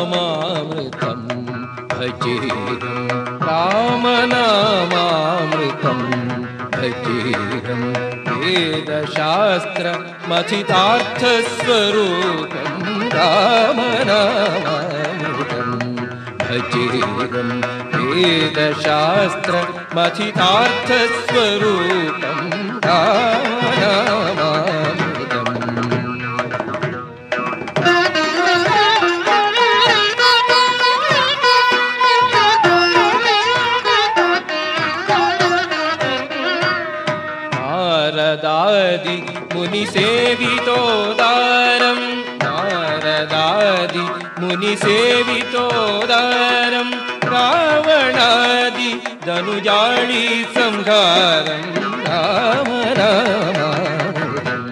रामनामामृतं अजिरे रामनामामृतं अजिरम् वेदशास्त्रमथितार्थस्वरूपं रामनामामृतं रामनामृतम् वेदशास्त्रमथितार्थस्वरूपं रामनामा नारदादि मुनिसेवितोदारं नारदादि मुनिसेवितोदारं रावणादि धनुजाळि संहारं राम रामामृतम्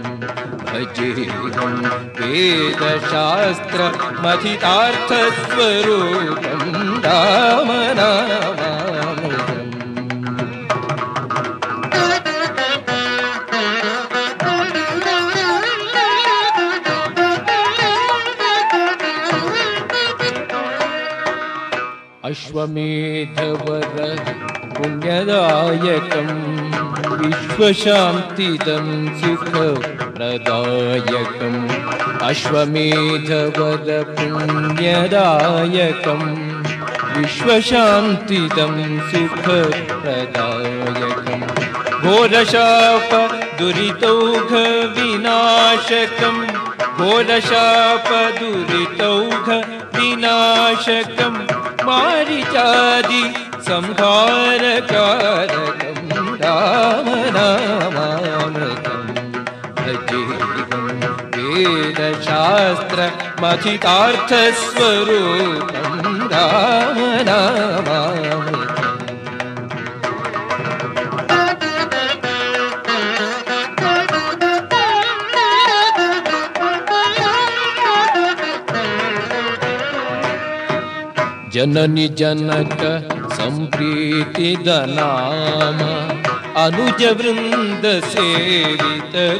भजेहं वेदशास्त्रमथितार्थस्वरूपं। राम रामामृतम् अश्वमेधवर पुण्यदायकं विश्वशान्तिदं सुखप्रदायकम् अश्वमेधवर पुण्यदायकं विश्वशान्तिदं सुखप्रदायकम् घोरशाप दुरितौघ विनाशकं दुरितौघ विनाशकं मारिचादि संहारकारकं रामामृतं भजेहं वेदशास्त्रमथितार्थस्वरूपं राम जननि जनक सम्प्रीतिदनाम अनुजवृन्द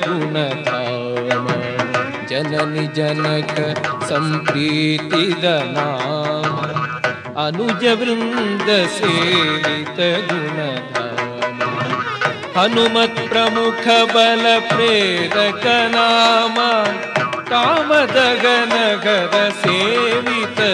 गुणधाम। जननि जनक सम्प्रीतिदनाम अनुजवृन्द गुणधाम। हनुमत् प्रमुख बल प्रेरक नाम कामदगनगर सेवित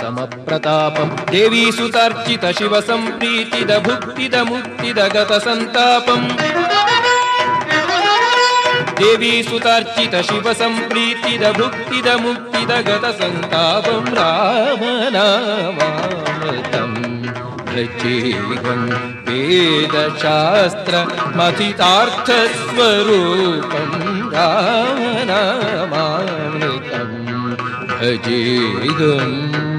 समप्रतापम् देवी सुतर्चित शिव सम्प्रीतिद भुक्तिद मुक्तिद गत सन्तापम् देवी सुतार्चित शिव सम्प्रीतिद भुक्तिद मुक्तिद गत सन्तापं भजेहं वेदशास्त्रमथितार्थस्वरूपं राम नामामृतं भजेहम्